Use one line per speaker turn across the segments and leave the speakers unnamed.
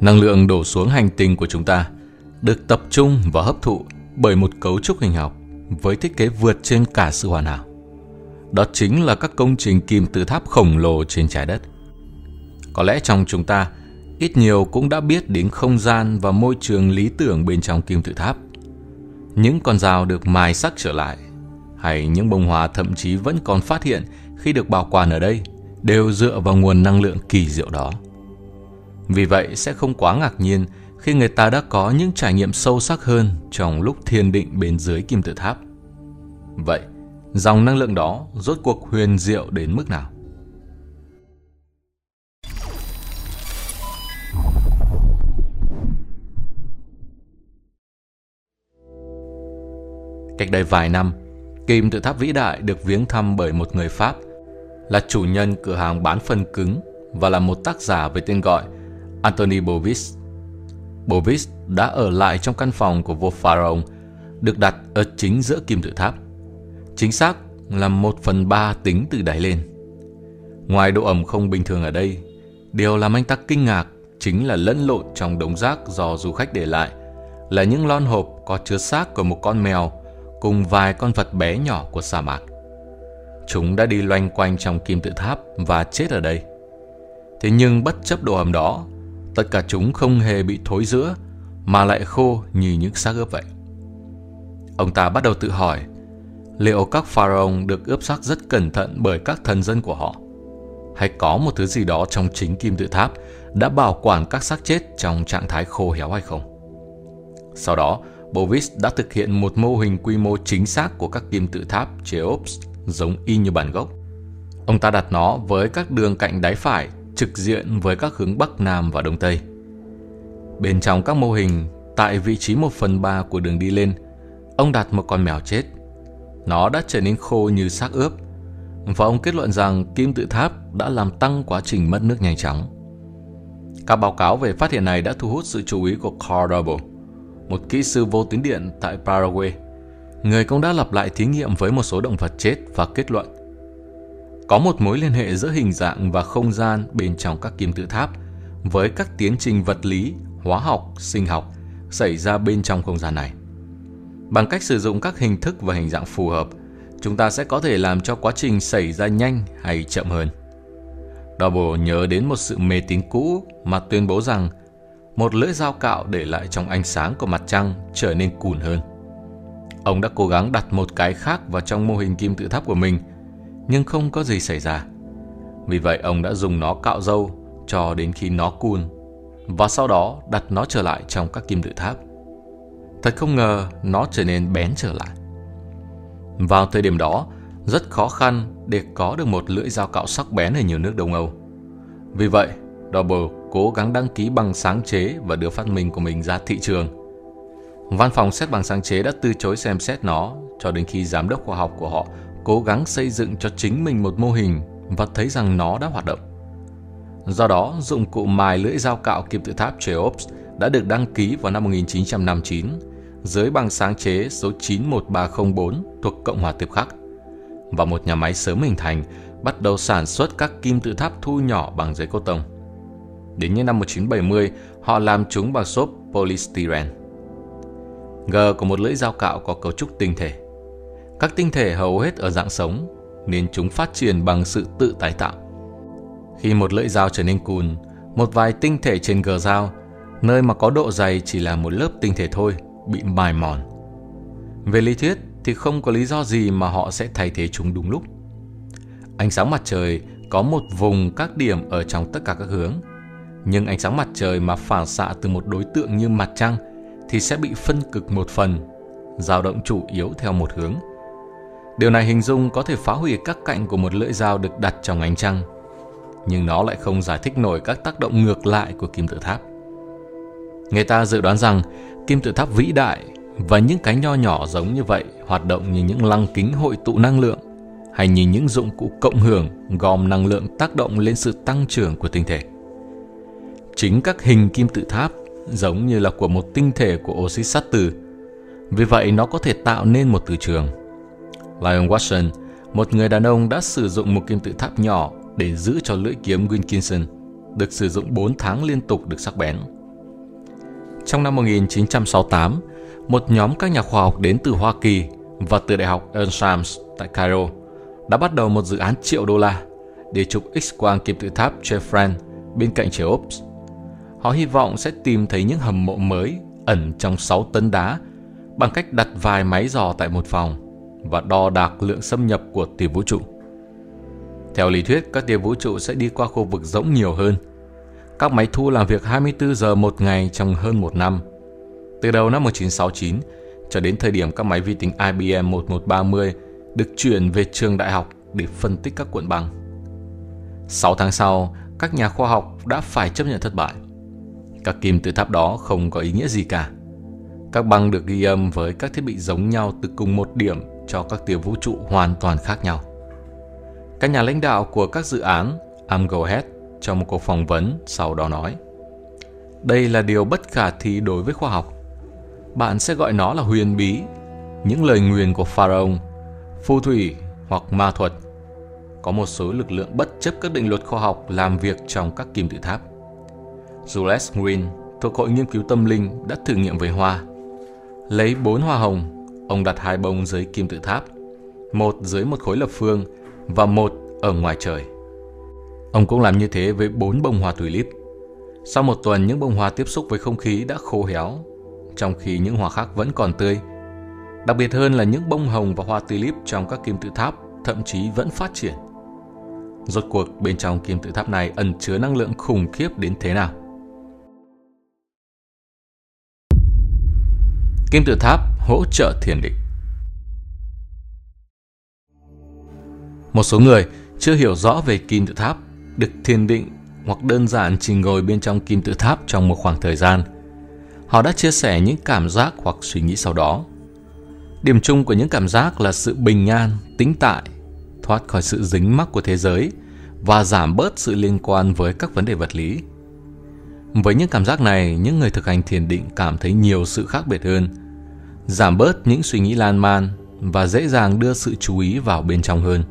Năng lượng đổ xuống hành tinh của chúng ta được tập trung và hấp thụ bởi một cấu trúc hình học với thiết kế vượt trên cả sự hoàn hảo. Đó chính là các công trình kim tự tháp khổng lồ trên trái đất. Có lẽ trong chúng ta, ít nhiều cũng đã biết đến không gian và môi trường lý tưởng bên trong kim tự tháp. Những con dao được mài sắc trở lại, hay những bông hoa thậm chí vẫn còn phát hiện khi được bảo quản ở đây, đều dựa vào nguồn năng lượng kỳ diệu đó. Vì vậy sẽ không quá ngạc nhiên khi người ta đã có những trải nghiệm sâu sắc hơn trong lúc thiền định bên dưới kim tự tháp. Vậy, dòng năng lượng đó rốt cuộc huyền diệu đến mức nào? Cách đây vài năm, kim tự tháp vĩ đại được viếng thăm bởi một người Pháp, là chủ nhân cửa hàng bán phần cứng và là một tác giả với tên gọi Anthony Bovis. Bovis đã ở lại trong căn phòng của vua Pharaoh được đặt ở chính giữa kim tự tháp. Chính xác là một phần ba tính từ đáy lên. Ngoài độ ẩm không bình thường ở đây, điều làm anh ta kinh ngạc chính là lẫn lộn trong đống rác do du khách để lại là những lon hộp có chứa xác của một con mèo cùng vài con vật bé nhỏ của sa mạc. Chúng đã đi loanh quanh trong kim tự tháp và chết ở đây. Thế nhưng bất chấp độ ẩm đó, tất cả chúng không hề bị thối rữa mà lại khô như những xác ướp vậy. Ông ta bắt đầu tự hỏi liệu các pharaoh được ướp xác rất cẩn thận bởi các thần dân của họ hay có một thứ gì đó trong chính kim tự tháp đã bảo quản các xác chết trong trạng thái khô héo hay không. Sau đó, Bovis đã thực hiện một mô hình quy mô chính xác của các kim tự tháp Cheops giống y như bản gốc. Ông ta đặt nó với các đường cạnh đáy phải trực diện với các hướng Bắc, Nam và Đông Tây. Bên trong các mô hình, tại vị trí 1 phần 3 của đường đi lên, ông đặt một con mèo chết. Nó đã trở nên khô như xác ướp, và ông kết luận rằng kim tự tháp đã làm tăng quá trình mất nước nhanh chóng. Các báo cáo về phát hiện này đã thu hút sự chú ý của Carl Double, một kỹ sư vô tuyến điện tại Paraguay. Người cũng đã lặp lại thí nghiệm với một số động vật chết và kết luận có một mối liên hệ giữa hình dạng và không gian bên trong các kim tự tháp với các tiến trình vật lý, hóa học, sinh học xảy ra bên trong không gian này. Bằng cách sử dụng các hình thức và hình dạng phù hợp, chúng ta sẽ có thể làm cho quá trình xảy ra nhanh hay chậm hơn. Double nhớ đến một sự mê tín cũ mà tuyên bố rằng một lưỡi dao cạo để lại trong ánh sáng của mặt trăng trở nên cùn hơn. Ông đã cố gắng đặt một cái khác vào trong mô hình kim tự tháp của mình, nhưng không có gì xảy ra. Vì vậy ông đã dùng nó cạo râu cho đến khi nó cuôn và sau đó đặt nó trở lại trong các kim tự tháp. Thật không ngờ nó trở nên bén trở lại. Vào thời điểm đó, rất khó khăn để có được một lưỡi dao cạo sắc bén ở nhiều nước Đông Âu. Vì vậy, Double cố gắng đăng ký bằng sáng chế và đưa phát minh của mình ra thị trường. Văn phòng xét bằng sáng chế đã từ chối xem xét nó cho đến khi giám đốc khoa học của họ cố gắng xây dựng cho chính mình một mô hình và thấy rằng nó đã hoạt động. Do đó, dụng cụ mài lưỡi dao cạo kim tự tháp Cheops đã được đăng ký vào năm 1959 dưới bằng sáng chế số 91304 thuộc Cộng hòa Tiếp Khắc và một nhà máy sớm hình thành bắt đầu sản xuất các kim tự tháp thu nhỏ bằng giấy cốt tông. Đến những năm 1970, họ làm chúng bằng xốp polystyrene. G của một lưỡi dao cạo có cấu trúc tinh thể. Các tinh thể hầu hết ở dạng sống, nên chúng phát triển bằng sự tự tái tạo. Khi một lưỡi dao trở nên cùn, một vài tinh thể trên gờ dao, nơi mà có độ dày chỉ là một lớp tinh thể thôi, bị mài mòn. Về lý thuyết thì không có lý do gì mà họ sẽ thay thế chúng đúng lúc. Ánh sáng mặt trời có một vùng các điểm ở trong tất cả các hướng, nhưng ánh sáng mặt trời mà phản xạ từ một đối tượng như mặt trăng thì sẽ bị phân cực một phần, dao động chủ yếu theo một hướng. Điều này hình dung có thể phá hủy các cạnh của một lưỡi dao được đặt trong ánh trăng, nhưng nó lại không giải thích nổi các tác động ngược lại của kim tự tháp. Người ta dự đoán rằng kim tự tháp vĩ đại và những cái nho nhỏ giống như vậy hoạt động như những lăng kính hội tụ năng lượng hay như những dụng cụ cộng hưởng gom năng lượng tác động lên sự tăng trưởng của tinh thể. Chính các hình kim tự tháp giống như là của một tinh thể của oxy sắt từ. Vì vậy nó có thể tạo nên một từ trường. Lion Watson, một người đàn ông đã sử dụng một kim tự tháp nhỏ để giữ cho lưỡi kiếm Wilkinson được sử dụng 4 tháng liên tục được sắc bén. Trong năm 1968, một nhóm các nhà khoa học đến từ Hoa Kỳ và từ Đại học Erasmus tại Cairo đã bắt đầu một dự án triệu đô la để chụp X-quang kim tự tháp Chefren bên cạnh Cheops. Họ hy vọng sẽ tìm thấy những hầm mộ mới ẩn trong 6 tấn đá bằng cách đặt vài máy dò tại một phòng và đo đạc lượng xâm nhập của tia vũ trụ. Theo lý thuyết, các tia vũ trụ sẽ đi qua khu vực rỗng nhiều hơn. Các máy thu làm việc 24 giờ một ngày trong hơn một năm. Từ đầu năm 1969 cho đến thời điểm các máy vi tính IBM 1130 được chuyển về trường đại học để phân tích các cuộn băng. 6 tháng sau, các nhà khoa học đã phải chấp nhận thất bại. Các kim tự tháp đó không có ý nghĩa gì cả. Các băng được ghi âm với các thiết bị giống nhau từ cùng một điểm cho các tia vũ trụ hoàn toàn khác nhau. Các nhà lãnh đạo của các dự án Amgohead trong một cuộc phỏng vấn sau đó nói Đây là điều bất khả thi đối với khoa học. Bạn sẽ gọi nó là huyền bí, những lời nguyền của Pharaoh, phù thủy hoặc ma thuật. Có một số lực lượng bất chấp các định luật khoa học làm việc trong các kim tự tháp. Jules Green thuộc Hội Nghiên cứu Tâm linh đã thử nghiệm với hoa. Lấy bốn hoa hồng, ông đặt hai bông dưới kim tự tháp, một dưới một khối lập phương và một ở ngoài trời. Ông cũng làm như thế với bốn bông hoa tulip. Sau một tuần, những bông hoa tiếp xúc với không khí đã khô héo, trong khi những hoa khác vẫn còn tươi. Đặc biệt hơn là những bông hồng và hoa tulip trong các kim tự tháp thậm chí vẫn phát triển. Rốt cuộc bên trong kim tự tháp này ẩn chứa năng lượng khủng khiếp đến thế nào? Kim tự tháp hỗ trợ thiền định Một số người chưa hiểu rõ về kim tự tháp được thiền định hoặc đơn giản chỉ ngồi bên trong kim tự tháp trong một khoảng thời gian. Họ đã chia sẻ những cảm giác hoặc suy nghĩ sau đó. Điểm chung của những cảm giác là sự bình an, tĩnh tại, thoát khỏi sự dính mắc của thế giới và giảm bớt sự liên quan với các vấn đề vật lý. Với những cảm giác này, những người thực hành thiền định cảm thấy nhiều sự khác biệt hơn, giảm bớt những suy nghĩ lan man và dễ dàng đưa sự chú ý vào bên trong hơn.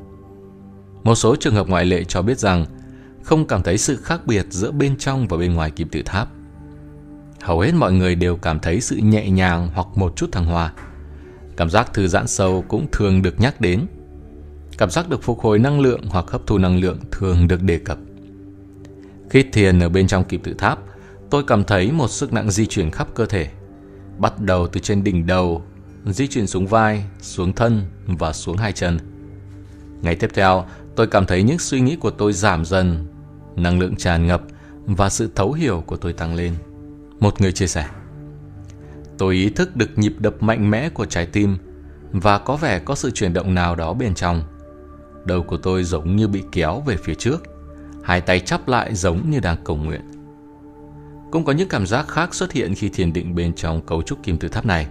Một số trường hợp ngoại lệ cho biết rằng không cảm thấy sự khác biệt giữa bên trong và bên ngoài kim tự tháp. Hầu hết mọi người đều cảm thấy sự nhẹ nhàng hoặc một chút thăng hoa. Cảm giác thư giãn sâu cũng thường được nhắc đến. Cảm giác được phục hồi năng lượng hoặc hấp thu năng lượng thường được đề cập. Khi thiền ở bên trong kim tự tháp, tôi cảm thấy một sức nặng di chuyển khắp cơ thể. Bắt đầu từ trên đỉnh đầu, di chuyển xuống vai, xuống thân và xuống hai chân. Ngày tiếp theo, tôi cảm thấy những suy nghĩ của tôi giảm dần, năng lượng tràn ngập và sự thấu hiểu của tôi tăng lên. Một người chia sẻ. Tôi ý thức được nhịp đập mạnh mẽ của trái tim và có vẻ có sự chuyển động nào đó bên trong. Đầu của tôi giống như bị kéo về phía trước, hai tay chắp lại giống như đang cầu nguyện. Cũng có những cảm giác khác xuất hiện khi thiền định bên trong cấu trúc kim tự tháp này.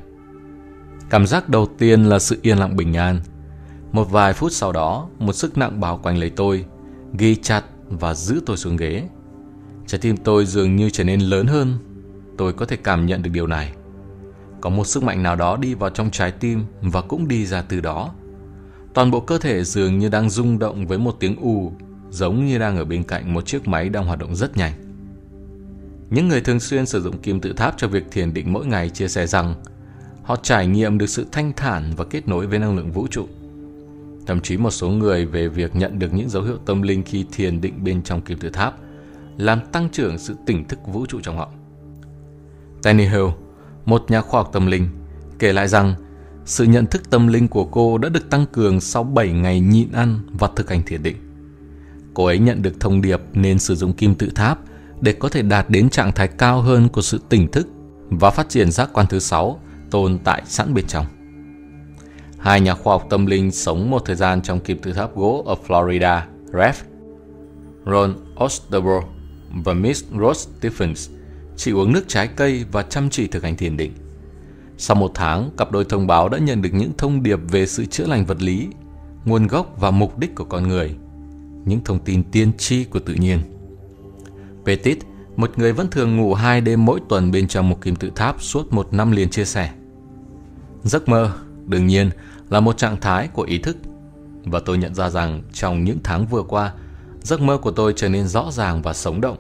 Cảm giác đầu tiên là sự yên lặng bình an. Một vài phút sau đó, một sức nặng bao quanh lấy tôi, ghi chặt và giữ tôi xuống ghế. Trái tim tôi dường như trở nên lớn hơn. Tôi có thể cảm nhận được điều này. Có một sức mạnh nào đó đi vào trong trái tim và cũng đi ra từ đó. Toàn bộ cơ thể dường như đang rung động với một tiếng ù, giống như đang ở bên cạnh một chiếc máy đang hoạt động rất nhanh. Những người thường xuyên sử dụng kim tự tháp cho việc thiền định mỗi ngày chia sẻ rằng họ trải nghiệm được sự thanh thản và kết nối với năng lượng vũ trụ. Thậm chí một số người về việc nhận được những dấu hiệu tâm linh khi thiền định bên trong kim tự tháp làm tăng trưởng sự tỉnh thức vũ trụ trong họ. Tanny Hill, một nhà khoa học tâm linh, kể lại rằng sự nhận thức tâm linh của cô đã được tăng cường sau 7 ngày nhịn ăn và thực hành thiền định. Cô ấy nhận được thông điệp nên sử dụng kim tự tháp để có thể đạt đến trạng thái cao hơn của sự tỉnh thức và phát triển giác quan thứ sáu tồn tại sẵn bên trong. Hai nhà khoa học tâm linh sống một thời gian trong kim tự tháp gỗ ở Florida, Rev. Ron Osterbro và Miss Rose Stephens chỉ uống nước trái cây và chăm chỉ thực hành thiền định. Sau một tháng, cặp đôi thông báo đã nhận được những thông điệp về sự chữa lành vật lý, nguồn gốc và mục đích của con người, những thông tin tiên tri của tự nhiên. Petit, một người vẫn thường ngủ hai đêm mỗi tuần bên trong một kim tự tháp suốt một năm liền chia sẻ. Giấc mơ, đương nhiên, là một trạng thái của ý thức. Và tôi nhận ra rằng trong những tháng vừa qua, giấc mơ của tôi trở nên rõ ràng và sống động.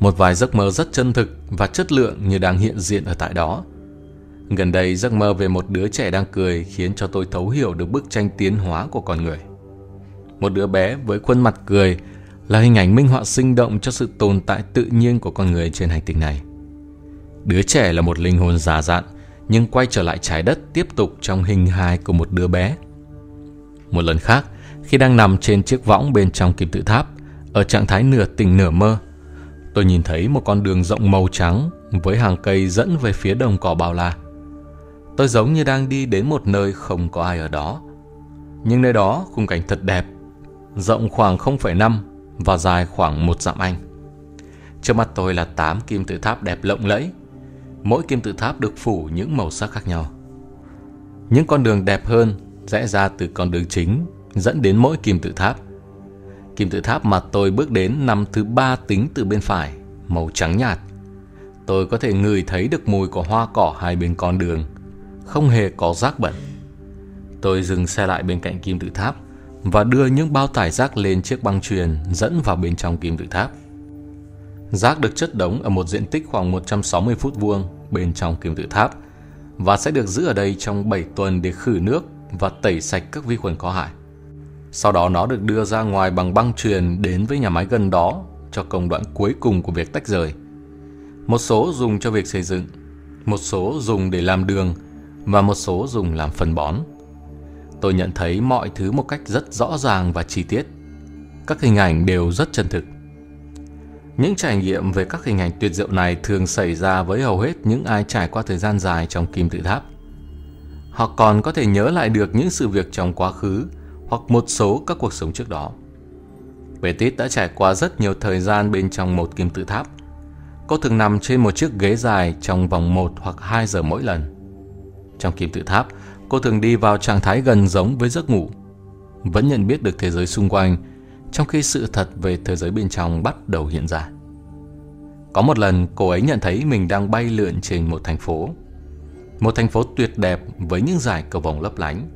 Một vài giấc mơ rất chân thực và chất lượng như đang hiện diện ở tại đó. Gần đây giấc mơ về một đứa trẻ đang cười khiến cho tôi thấu hiểu được bức tranh tiến hóa của con người. Một đứa bé với khuôn mặt cười là hình ảnh minh họa sinh động cho sự tồn tại tự nhiên của con người trên hành tinh này. Đứa trẻ là một linh hồn già dặn nhưng quay trở lại trái đất tiếp tục trong hình hài của một đứa bé. Một lần khác, khi đang nằm trên chiếc võng bên trong kim tự tháp, ở trạng thái nửa tỉnh nửa mơ, tôi nhìn thấy một con đường rộng màu trắng với hàng cây dẫn về phía đồng cỏ bao la. Tôi giống như đang đi đến một nơi không có ai ở đó. Nhưng nơi đó khung cảnh thật đẹp, rộng khoảng 0,5 và dài khoảng một dặm anh. Trước mắt tôi là 8 kim tự tháp đẹp lộng lẫy. Mỗi kim tự tháp được phủ những màu sắc khác nhau. Những con đường đẹp hơn rẽ ra từ con đường chính dẫn đến mỗi kim tự tháp. Kim tự tháp mà tôi bước đến nằm thứ ba tính từ bên phải, màu trắng nhạt. Tôi có thể ngửi thấy được mùi của hoa cỏ hai bên con đường, không hề có rác bẩn. Tôi dừng xe lại bên cạnh kim tự tháp và đưa những bao tải rác lên chiếc băng truyền dẫn vào bên trong kim tự tháp. Rác được chất đống ở một diện tích khoảng 160 phút vuông bên trong kim tự tháp và sẽ được giữ ở đây trong 7 tuần để khử nước và tẩy sạch các vi khuẩn có hại. Sau đó nó được đưa ra ngoài bằng băng truyền đến với nhà máy gần đó cho công đoạn cuối cùng của việc tách rời. Một số dùng cho việc xây dựng, một số dùng để làm đường và một số dùng làm phân bón. Tôi nhận thấy mọi thứ một cách rất rõ ràng và chi tiết. Các hình ảnh đều rất chân thực. Những trải nghiệm về các hình ảnh tuyệt diệu này thường xảy ra với hầu hết những ai trải qua thời gian dài trong kim tự tháp. Họ còn có thể nhớ lại được những sự việc trong quá khứ hoặc một số các cuộc sống trước đó. Petit đã trải qua rất nhiều thời gian bên trong một kim tự tháp. Cô thường nằm trên một chiếc ghế dài trong vòng 1 hoặc 2 giờ mỗi lần. Trong kim tự tháp, cô thường đi vào trạng thái gần giống với giấc ngủ, vẫn nhận biết được thế giới xung quanh, trong khi sự thật về thế giới bên trong bắt đầu hiện ra. Có một lần, cô ấy nhận thấy mình đang bay lượn trên một thành phố. Một thành phố tuyệt đẹp với những dải cầu vòng lấp lánh.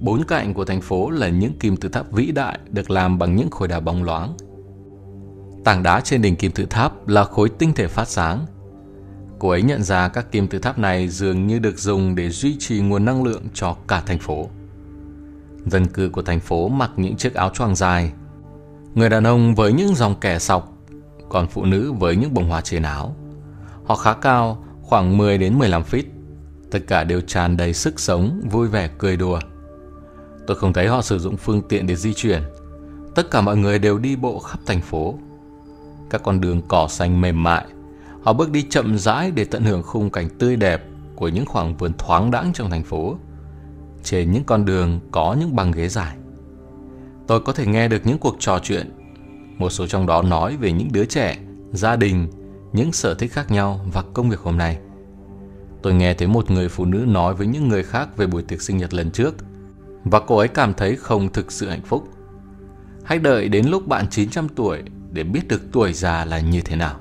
Bốn cạnh của thành phố là những kim tự tháp vĩ đại được làm bằng những khối đá bóng loáng. Tảng đá trên đỉnh kim tự tháp là khối tinh thể phát sáng. Cô ấy nhận ra các kim tự tháp này dường như được dùng để duy trì nguồn năng lượng cho cả thành phố. Dân cư của thành phố mặc những chiếc áo choàng dài. Người đàn ông với những dòng kẻ sọc, còn phụ nữ với những bông hoa trên áo. Họ khá cao, khoảng 10 đến 15 feet. Tất cả đều tràn đầy sức sống, vui vẻ cười đùa. Tôi không thấy họ sử dụng phương tiện để di chuyển. Tất cả mọi người đều đi bộ khắp thành phố. Các con đường cỏ xanh mềm mại. Họ bước đi chậm rãi để tận hưởng khung cảnh tươi đẹp của những khoảng vườn thoáng đãng trong thành phố. Trên những con đường có những băng ghế dài. Tôi có thể nghe được những cuộc trò chuyện. Một số trong đó nói về những đứa trẻ, gia đình, những sở thích khác nhau và công việc hôm nay. Tôi nghe thấy một người phụ nữ nói với những người khác về buổi tiệc sinh nhật lần trước và cô ấy cảm thấy không thực sự hạnh phúc. Hãy đợi đến lúc bạn 900 tuổi để biết được tuổi già là như thế nào.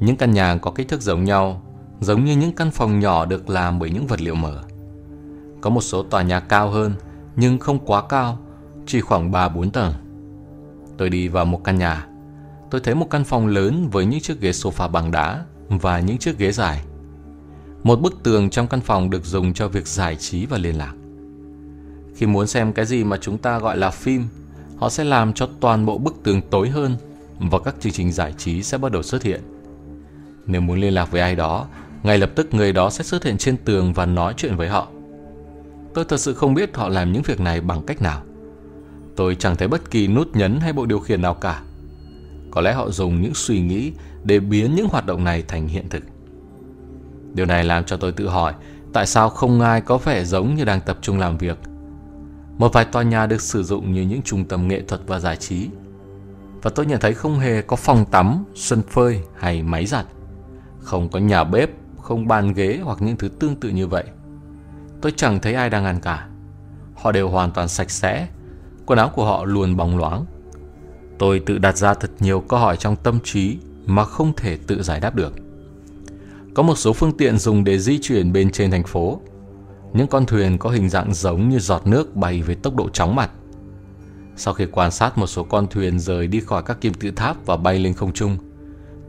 Những căn nhà có kích thước giống nhau, giống như những căn phòng nhỏ được làm bởi những vật liệu mở. Có một số tòa nhà cao hơn, nhưng không quá cao, chỉ khoảng 3-4 tầng. Tôi đi vào một căn nhà. Tôi thấy một căn phòng lớn với những chiếc ghế sofa bằng đá và những chiếc ghế dài. Một bức tường trong căn phòng được dùng cho việc giải trí và liên lạc. Khi muốn xem cái gì mà chúng ta gọi là phim, họ sẽ làm cho toàn bộ bức tường tối hơn và các chương trình giải trí sẽ bắt đầu xuất hiện. Nếu muốn liên lạc với ai đó, ngay lập tức người đó sẽ xuất hiện trên tường và nói chuyện với họ. Tôi thật sự không biết họ làm những việc này bằng cách nào. Tôi chẳng thấy bất kỳ nút nhấn hay bộ điều khiển nào cả. Có lẽ họ dùng những suy nghĩ để biến những hoạt động này thành hiện thực. Điều này làm cho tôi tự hỏi tại sao không ai có vẻ giống như đang tập trung làm việc một vài tòa nhà được sử dụng như những trung tâm nghệ thuật và giải trí. Và tôi nhận thấy không hề có phòng tắm, sân phơi hay máy giặt. Không có nhà bếp, không bàn ghế hoặc những thứ tương tự như vậy. Tôi chẳng thấy ai đang ăn cả. Họ đều hoàn toàn sạch sẽ, quần áo của họ luôn bóng loáng. Tôi tự đặt ra thật nhiều câu hỏi trong tâm trí mà không thể tự giải đáp được. Có một số phương tiện dùng để di chuyển bên trên thành phố những con thuyền có hình dạng giống như giọt nước bay với tốc độ chóng mặt. Sau khi quan sát một số con thuyền rời đi khỏi các kim tự tháp và bay lên không trung,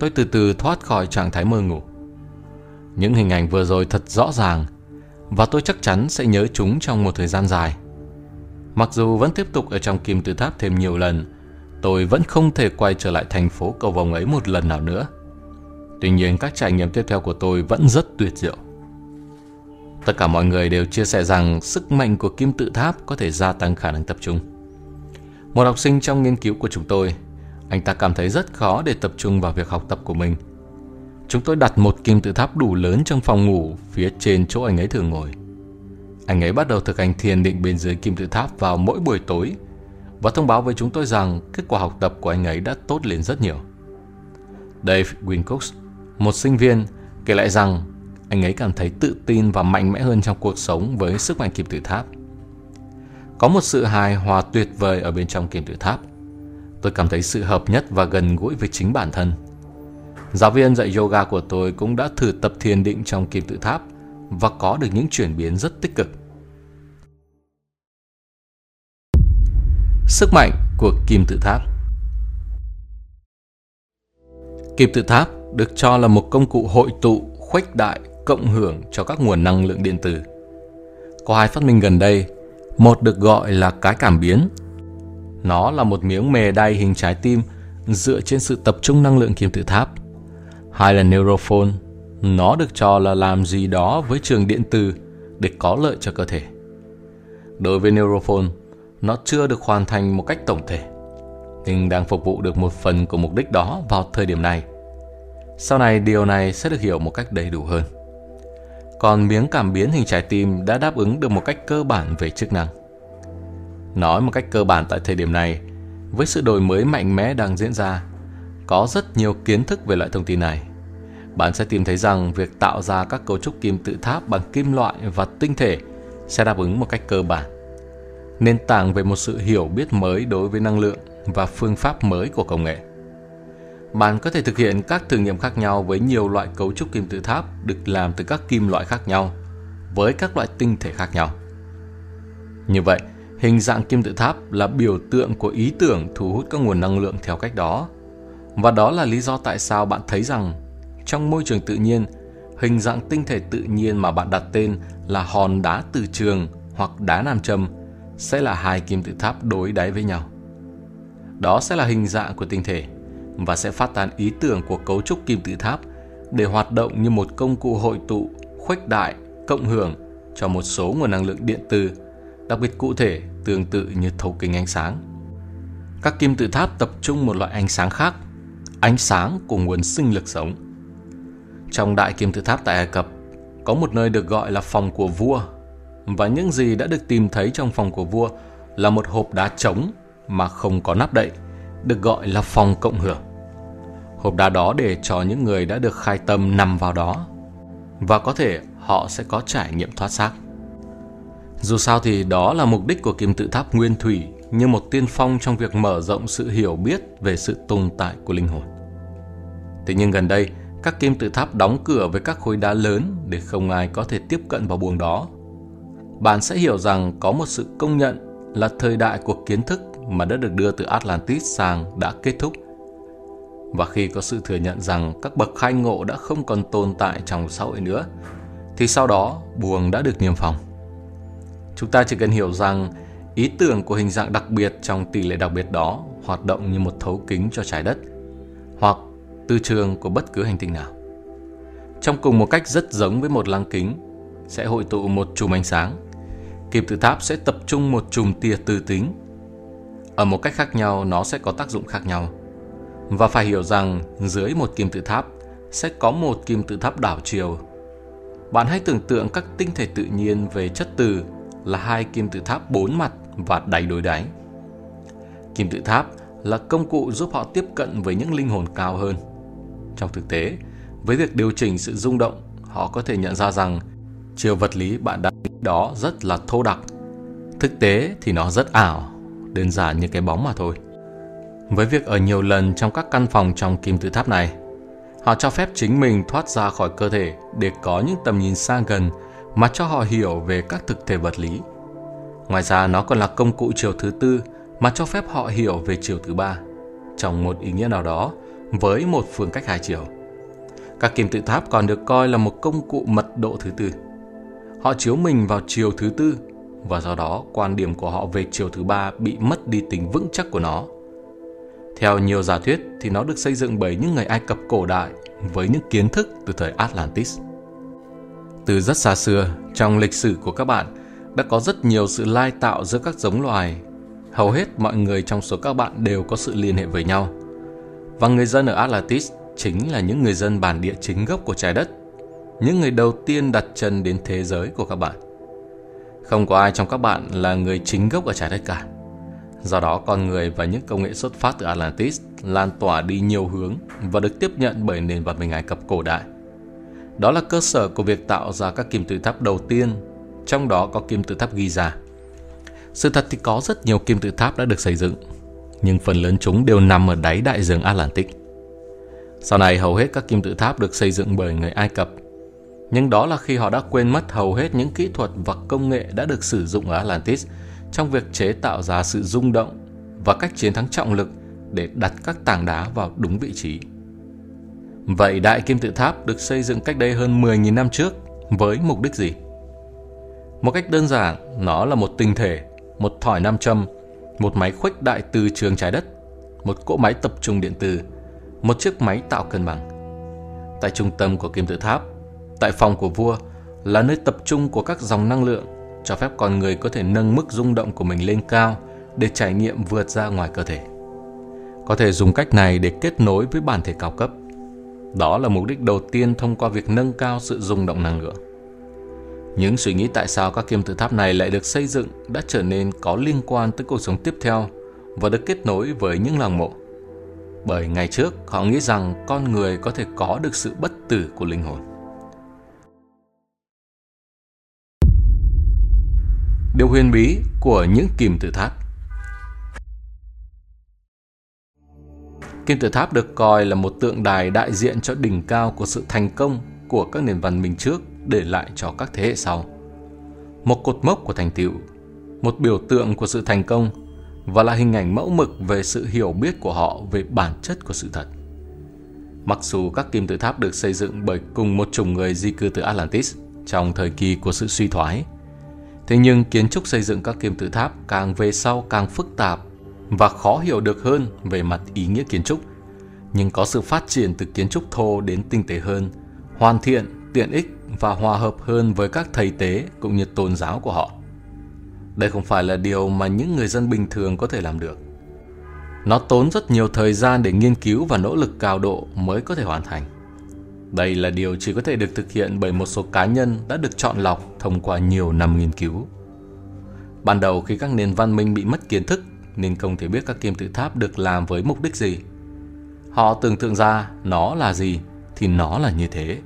tôi từ từ thoát khỏi trạng thái mơ ngủ. Những hình ảnh vừa rồi thật rõ ràng và tôi chắc chắn sẽ nhớ chúng trong một thời gian dài. Mặc dù vẫn tiếp tục ở trong kim tự tháp thêm nhiều lần, tôi vẫn không thể quay trở lại thành phố cầu vồng ấy một lần nào nữa. Tuy nhiên các trải nghiệm tiếp theo của tôi vẫn rất tuyệt diệu. Tất cả mọi người đều chia sẻ rằng sức mạnh của kim tự tháp có thể gia tăng khả năng tập trung. Một học sinh trong nghiên cứu của chúng tôi, anh ta cảm thấy rất khó để tập trung vào việc học tập của mình. Chúng tôi đặt một kim tự tháp đủ lớn trong phòng ngủ phía trên chỗ anh ấy thường ngồi. Anh ấy bắt đầu thực hành thiền định bên dưới kim tự tháp vào mỗi buổi tối và thông báo với chúng tôi rằng kết quả học tập của anh ấy đã tốt lên rất nhiều. Dave Wincocks, một sinh viên, kể lại rằng anh ấy cảm thấy tự tin và mạnh mẽ hơn trong cuộc sống với sức mạnh kim tự tháp. Có một sự hài hòa tuyệt vời ở bên trong kim tự tháp. Tôi cảm thấy sự hợp nhất và gần gũi với chính bản thân. Giáo viên dạy yoga của tôi cũng đã thử tập thiền định trong kim tự tháp và có được những chuyển biến rất tích cực. Sức mạnh của kim tự tháp Kim tự tháp được cho là một công cụ hội tụ, khuếch đại, cộng hưởng cho các nguồn năng lượng điện tử. Có hai phát minh gần đây, một được gọi là cái cảm biến. Nó là một miếng mề đay hình trái tim dựa trên sự tập trung năng lượng kim tự tháp. Hai là neurophone, nó được cho là làm gì đó với trường điện từ để có lợi cho cơ thể. Đối với neurophone, nó chưa được hoàn thành một cách tổng thể, nhưng đang phục vụ được một phần của mục đích đó vào thời điểm này. Sau này điều này sẽ được hiểu một cách đầy đủ hơn. Còn miếng cảm biến hình trái tim đã đáp ứng được một cách cơ bản về chức năng. Nói một cách cơ bản tại thời điểm này, với sự đổi mới mạnh mẽ đang diễn ra, có rất nhiều kiến thức về loại thông tin này. Bạn sẽ tìm thấy rằng việc tạo ra các cấu trúc kim tự tháp bằng kim loại và tinh thể sẽ đáp ứng một cách cơ bản. Nền tảng về một sự hiểu biết mới đối với năng lượng và phương pháp mới của công nghệ. Bạn có thể thực hiện các thử nghiệm khác nhau với nhiều loại cấu trúc kim tự tháp được làm từ các kim loại khác nhau, với các loại tinh thể khác nhau. Như vậy, hình dạng kim tự tháp là biểu tượng của ý tưởng thu hút các nguồn năng lượng theo cách đó. Và đó là lý do tại sao bạn thấy rằng trong môi trường tự nhiên, hình dạng tinh thể tự nhiên mà bạn đặt tên là hòn đá từ trường hoặc đá nam châm sẽ là hai kim tự tháp đối đáy với nhau. Đó sẽ là hình dạng của tinh thể và sẽ phát tán ý tưởng của cấu trúc kim tự tháp để hoạt động như một công cụ hội tụ, khuếch đại, cộng hưởng cho một số nguồn năng lượng điện tử, đặc biệt cụ thể tương tự như thấu kính ánh sáng. Các kim tự tháp tập trung một loại ánh sáng khác, ánh sáng của nguồn sinh lực sống. Trong đại kim tự tháp tại Ai Cập, có một nơi được gọi là phòng của vua, và những gì đã được tìm thấy trong phòng của vua là một hộp đá trống mà không có nắp đậy, được gọi là phòng cộng hưởng. Hộp đá đó để cho những người đã được khai tâm nằm vào đó và có thể họ sẽ có trải nghiệm thoát xác. Dù sao thì đó là mục đích của kim tự tháp nguyên thủy như một tiên phong trong việc mở rộng sự hiểu biết về sự tồn tại của linh hồn. Thế nhưng gần đây, các kim tự tháp đóng cửa với các khối đá lớn để không ai có thể tiếp cận vào buồng đó. Bạn sẽ hiểu rằng có một sự công nhận là thời đại của kiến thức mà đã được đưa từ Atlantis sang đã kết thúc. Và khi có sự thừa nhận rằng các bậc khai ngộ đã không còn tồn tại trong xã hội nữa, thì sau đó buồng đã được niêm phong. Chúng ta chỉ cần hiểu rằng ý tưởng của hình dạng đặc biệt trong tỷ lệ đặc biệt đó hoạt động như một thấu kính cho trái đất hoặc từ trường của bất cứ hành tinh nào. Trong cùng một cách rất giống với một lăng kính, sẽ hội tụ một chùm ánh sáng. Kim tự tháp sẽ tập trung một chùm tia từ tính. Ở một cách khác nhau, nó sẽ có tác dụng khác nhau. Và phải hiểu rằng dưới một kim tự tháp sẽ có một kim tự tháp đảo chiều. Bạn hãy tưởng tượng các tinh thể tự nhiên về chất từ là hai kim tự tháp bốn mặt và đầy đối đáy. Kim tự tháp là công cụ giúp họ tiếp cận với những linh hồn cao hơn. Trong thực tế, với việc điều chỉnh sự rung động, họ có thể nhận ra rằng chiều vật lý bạn đang đó rất là thô đặc. Thực tế thì nó rất ảo, đơn giản như cái bóng mà thôi. Với việc ở nhiều lần trong các căn phòng trong kim tự tháp này, họ cho phép chính mình thoát ra khỏi cơ thể để có những tầm nhìn xa gần mà cho họ hiểu về các thực thể vật lý. Ngoài ra nó còn là công cụ chiều thứ tư mà cho phép họ hiểu về chiều thứ ba. Trong một ý nghĩa nào đó, với một phương cách hai chiều. Các kim tự tháp còn được coi là một công cụ mật độ thứ tư. Họ chiếu mình vào chiều thứ tư và do đó quan điểm của họ về chiều thứ ba bị mất đi tính vững chắc của nó. Theo nhiều giả thuyết thì nó được xây dựng bởi những người Ai Cập cổ đại với những kiến thức từ thời Atlantis. Từ rất xa xưa, trong lịch sử của các bạn, đã có rất nhiều sự lai tạo giữa các giống loài. Hầu hết mọi người trong số các bạn đều có sự liên hệ với nhau. Và người dân ở Atlantis chính là những người dân bản địa chính gốc của trái đất, những người đầu tiên đặt chân đến thế giới của các bạn. Không có ai trong các bạn là người chính gốc ở trái đất cả. Do đó, con người và những công nghệ xuất phát từ Atlantis lan tỏa đi nhiều hướng và được tiếp nhận bởi nền văn minh Ai Cập cổ đại. Đó là cơ sở của việc tạo ra các kim tự tháp đầu tiên, trong đó có kim tự tháp Giza. Sự thật thì có rất nhiều kim tự tháp đã được xây dựng, nhưng phần lớn chúng đều nằm ở đáy đại dương Atlantic. Sau này hầu hết các kim tự tháp được xây dựng bởi người Ai Cập, nhưng đó là khi họ đã quên mất hầu hết những kỹ thuật và công nghệ đã được sử dụng ở Atlantis trong việc chế tạo ra sự rung động và cách chiến thắng trọng lực để đặt các tảng đá vào đúng vị trí. Vậy Đại Kim Tự Tháp được xây dựng cách đây hơn 10.000 năm trước với mục đích gì? Một cách đơn giản, nó là một tinh thể, một thỏi nam châm, một máy khuếch đại từ trường trái đất, một cỗ máy tập trung điện từ, một chiếc máy tạo cân bằng. Tại trung tâm của kim tự tháp, tại phòng của vua là nơi tập trung của các dòng năng lượng cho phép con người có thể nâng mức rung động của mình lên cao để trải nghiệm vượt ra ngoài cơ thể. Có thể dùng cách này để kết nối với bản thể cao cấp. Đó là mục đích đầu tiên thông qua việc nâng cao sự rung động năng lượng. Những suy nghĩ tại sao các kim tự tháp này lại được xây dựng đã trở nên có liên quan tới cuộc sống tiếp theo và được kết nối với những làng mộ. Bởi ngày trước, họ nghĩ rằng con người có thể có được sự bất tử của linh hồn. Điều huyền bí của những kim tự tháp Kim tự tháp được coi là một tượng đài đại diện cho đỉnh cao của sự thành công của các nền văn minh trước để lại cho các thế hệ sau. Một cột mốc của thành tựu, một biểu tượng của sự thành công và là hình ảnh mẫu mực về sự hiểu biết của họ về bản chất của sự thật. Mặc dù các kim tự tháp được xây dựng bởi cùng một chủng người di cư từ Atlantis trong thời kỳ của sự suy thoái, thế nhưng kiến trúc xây dựng các kim tự tháp càng về sau càng phức tạp và khó hiểu được hơn về mặt ý nghĩa kiến trúc, nhưng có sự phát triển từ kiến trúc thô đến tinh tế hơn, hoàn thiện, tiện ích và hòa hợp hơn với các thầy tế cũng như tôn giáo của họ. Đây không phải là điều mà những người dân bình thường có thể làm được. Nó tốn rất nhiều thời gian để nghiên cứu và nỗ lực cao độ mới có thể hoàn thành. Đây là điều chỉ có thể được thực hiện bởi một số cá nhân đã được chọn lọc thông qua nhiều năm nghiên cứu. Ban đầu khi các nền văn minh bị mất kiến thức nên không thể biết các kim tự tháp được làm với mục đích gì. Họ tưởng tượng ra nó là gì thì nó là như thế.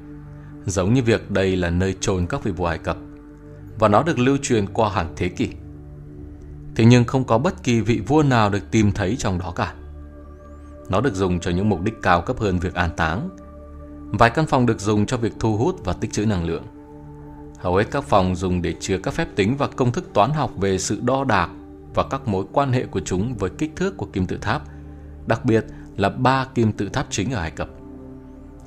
Giống như việc đây là nơi chôn các vị vua Ai Cập, và nó được lưu truyền qua hàng thế kỷ. Thế nhưng không có bất kỳ vị vua nào được tìm thấy trong đó cả. Nó được dùng cho những mục đích cao cấp hơn việc an táng. Vài căn phòng được dùng cho việc thu hút và tích trữ năng lượng. Hầu hết các phòng dùng để chứa các phép tính và công thức toán học về sự đo đạc và các mối quan hệ của chúng với kích thước của kim tự tháp, đặc biệt là ba kim tự tháp chính ở Ai Cập.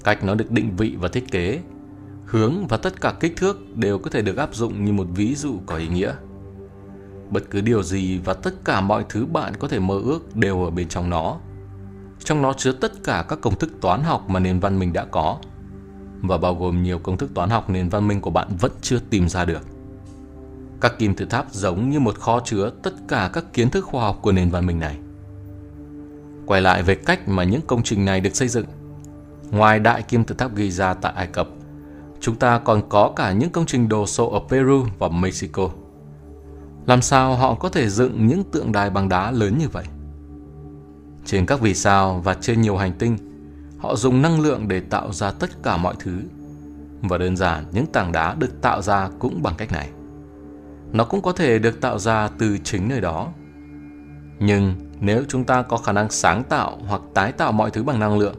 Cách nó được định vị và thiết kế, hướng và tất cả kích thước đều có thể được áp dụng như một ví dụ có ý nghĩa. Bất cứ điều gì và tất cả mọi thứ bạn có thể mơ ước đều ở bên trong nó. Trong nó chứa tất cả các công thức toán học mà nền văn minh đã có và bao gồm nhiều công thức toán học nền văn minh của bạn vẫn chưa tìm ra được. Các kim tự tháp giống như một kho chứa tất cả các kiến thức khoa học của nền văn minh này. Quay lại về cách mà những công trình này được xây dựng. Ngoài đại kim tự tháp ghi ra tại Ai Cập, chúng ta còn có cả những công trình đồ sộ ở Peru và Mexico. Làm sao họ có thể dựng những tượng đài bằng đá lớn như vậy? Trên các vì sao và trên nhiều hành tinh, họ dùng năng lượng để tạo ra tất cả mọi thứ. Và đơn giản, những tảng đá được tạo ra cũng bằng cách này nó cũng có thể được tạo ra từ chính nơi đó. Nhưng nếu chúng ta có khả năng sáng tạo hoặc tái tạo mọi thứ bằng năng lượng,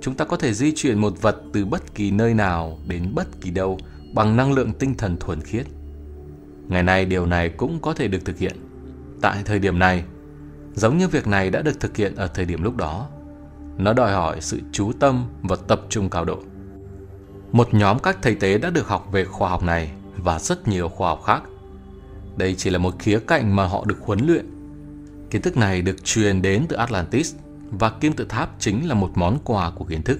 chúng ta có thể di chuyển một vật từ bất kỳ nơi nào đến bất kỳ đâu bằng năng lượng tinh thần thuần khiết. Ngày nay điều này cũng có thể được thực hiện. Tại thời điểm này, giống như việc này đã được thực hiện ở thời điểm lúc đó. Nó đòi hỏi sự chú tâm và tập trung cao độ. Một nhóm các thầy tế đã được học về khoa học này và rất nhiều khoa học khác. Đây chỉ là một khía cạnh mà họ được huấn luyện. Kiến thức này được truyền đến từ Atlantis và kim tự tháp chính là một món quà của kiến thức.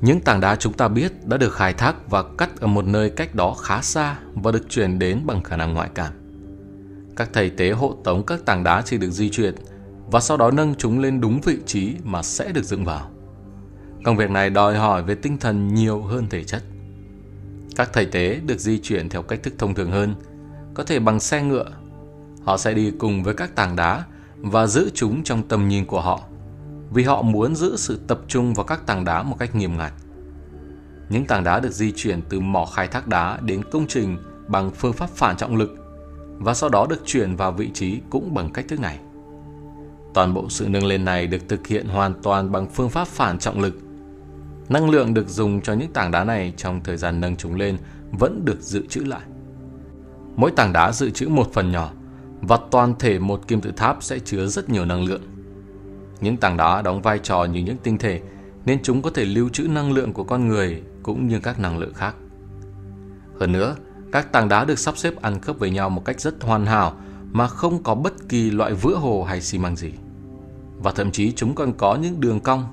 Những tảng đá chúng ta biết đã được khai thác và cắt ở một nơi cách đó khá xa và được truyền đến bằng khả năng ngoại cảm. Các thầy tế hộ tống các tảng đá chỉ được di chuyển và sau đó nâng chúng lên đúng vị trí mà sẽ được dựng vào. Công việc này đòi hỏi về tinh thần nhiều hơn thể chất. Các thầy tế được di chuyển theo cách thức thông thường hơn, có thể bằng xe ngựa. Họ sẽ đi cùng với các tảng đá và giữ chúng trong tầm nhìn của họ, vì họ muốn giữ sự tập trung vào các tảng đá một cách nghiêm ngặt. Những tảng đá được di chuyển từ mỏ khai thác đá đến công trình bằng phương pháp phản trọng lực và sau đó được chuyển vào vị trí cũng bằng cách thức này. Toàn bộ sự nâng lên này được thực hiện hoàn toàn bằng phương pháp phản trọng lực. Năng lượng được dùng cho những tảng đá này trong thời gian nâng chúng lên vẫn được dự trữ lại. Mỗi tảng đá dự trữ một phần nhỏ và toàn thể một kim tự tháp sẽ chứa rất nhiều năng lượng. Những tảng đá đóng vai trò như những tinh thể nên chúng có thể lưu trữ năng lượng của con người cũng như các năng lượng khác. Hơn nữa, các tảng đá được sắp xếp ăn khớp với nhau một cách rất hoàn hảo mà không có bất kỳ loại vữa hồ hay xi măng gì. Và thậm chí chúng còn có những đường cong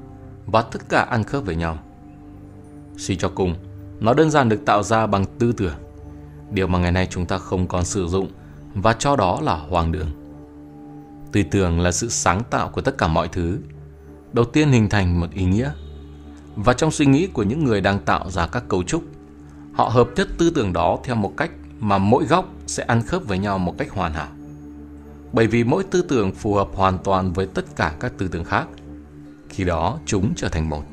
và tất cả ăn khớp với nhau. Suy cho cùng, nó đơn giản được tạo ra bằng tư tưởng, điều mà ngày nay chúng ta không còn sử dụng và cho đó là hoang đường. Tư tưởng là sự sáng tạo của tất cả mọi thứ. Đầu tiên hình thành một ý nghĩa. Và trong suy nghĩ của những người đang tạo ra các cấu trúc, họ hợp nhất tư tưởng đó theo một cách mà mỗi góc sẽ ăn khớp với nhau một cách hoàn hảo. Bởi vì mỗi tư tưởng phù hợp hoàn toàn với tất cả các tư tưởng khác. Khi đó chúng trở thành một.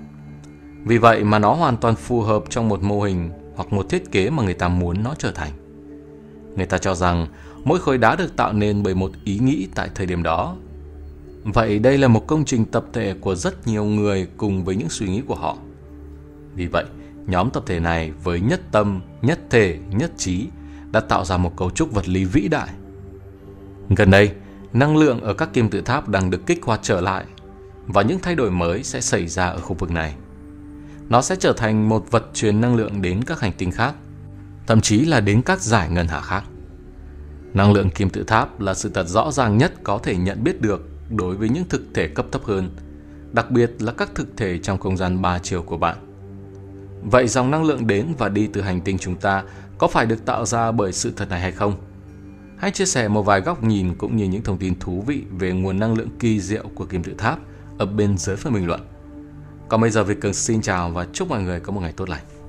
Vì vậy mà nó hoàn toàn phù hợp trong một mô hình hoặc một thiết kế mà người ta muốn nó trở thành. Người ta cho rằng mỗi khối đá được tạo nên bởi một ý nghĩ tại thời điểm đó. Vậy đây là một công trình tập thể của rất nhiều người cùng với những suy nghĩ của họ. Vì vậy, nhóm tập thể này với nhất tâm, nhất thể, nhất trí đã tạo ra một cấu trúc vật lý vĩ đại. Gần đây, năng lượng ở các kim tự tháp đang được kích hoạt trở lại và những thay đổi mới sẽ xảy ra ở khu vực này. Nó sẽ trở thành một vật truyền năng lượng đến các hành tinh khác, thậm chí là đến các giải ngân hà khác. Năng lượng kim tự tháp là sự thật rõ ràng nhất có thể nhận biết được đối với những thực thể cấp thấp hơn, đặc biệt là các thực thể trong không gian ba chiều của bạn. Vậy dòng năng lượng đến và đi từ hành tinh chúng ta có phải được tạo ra bởi sự thật này hay không? Hãy chia sẻ một vài góc nhìn cũng như những thông tin thú vị về nguồn năng lượng kỳ diệu của kim tự tháp ở bên dưới phần bình luận. Còn bây giờ Việt Cường xin chào và chúc mọi người có một ngày tốt lành.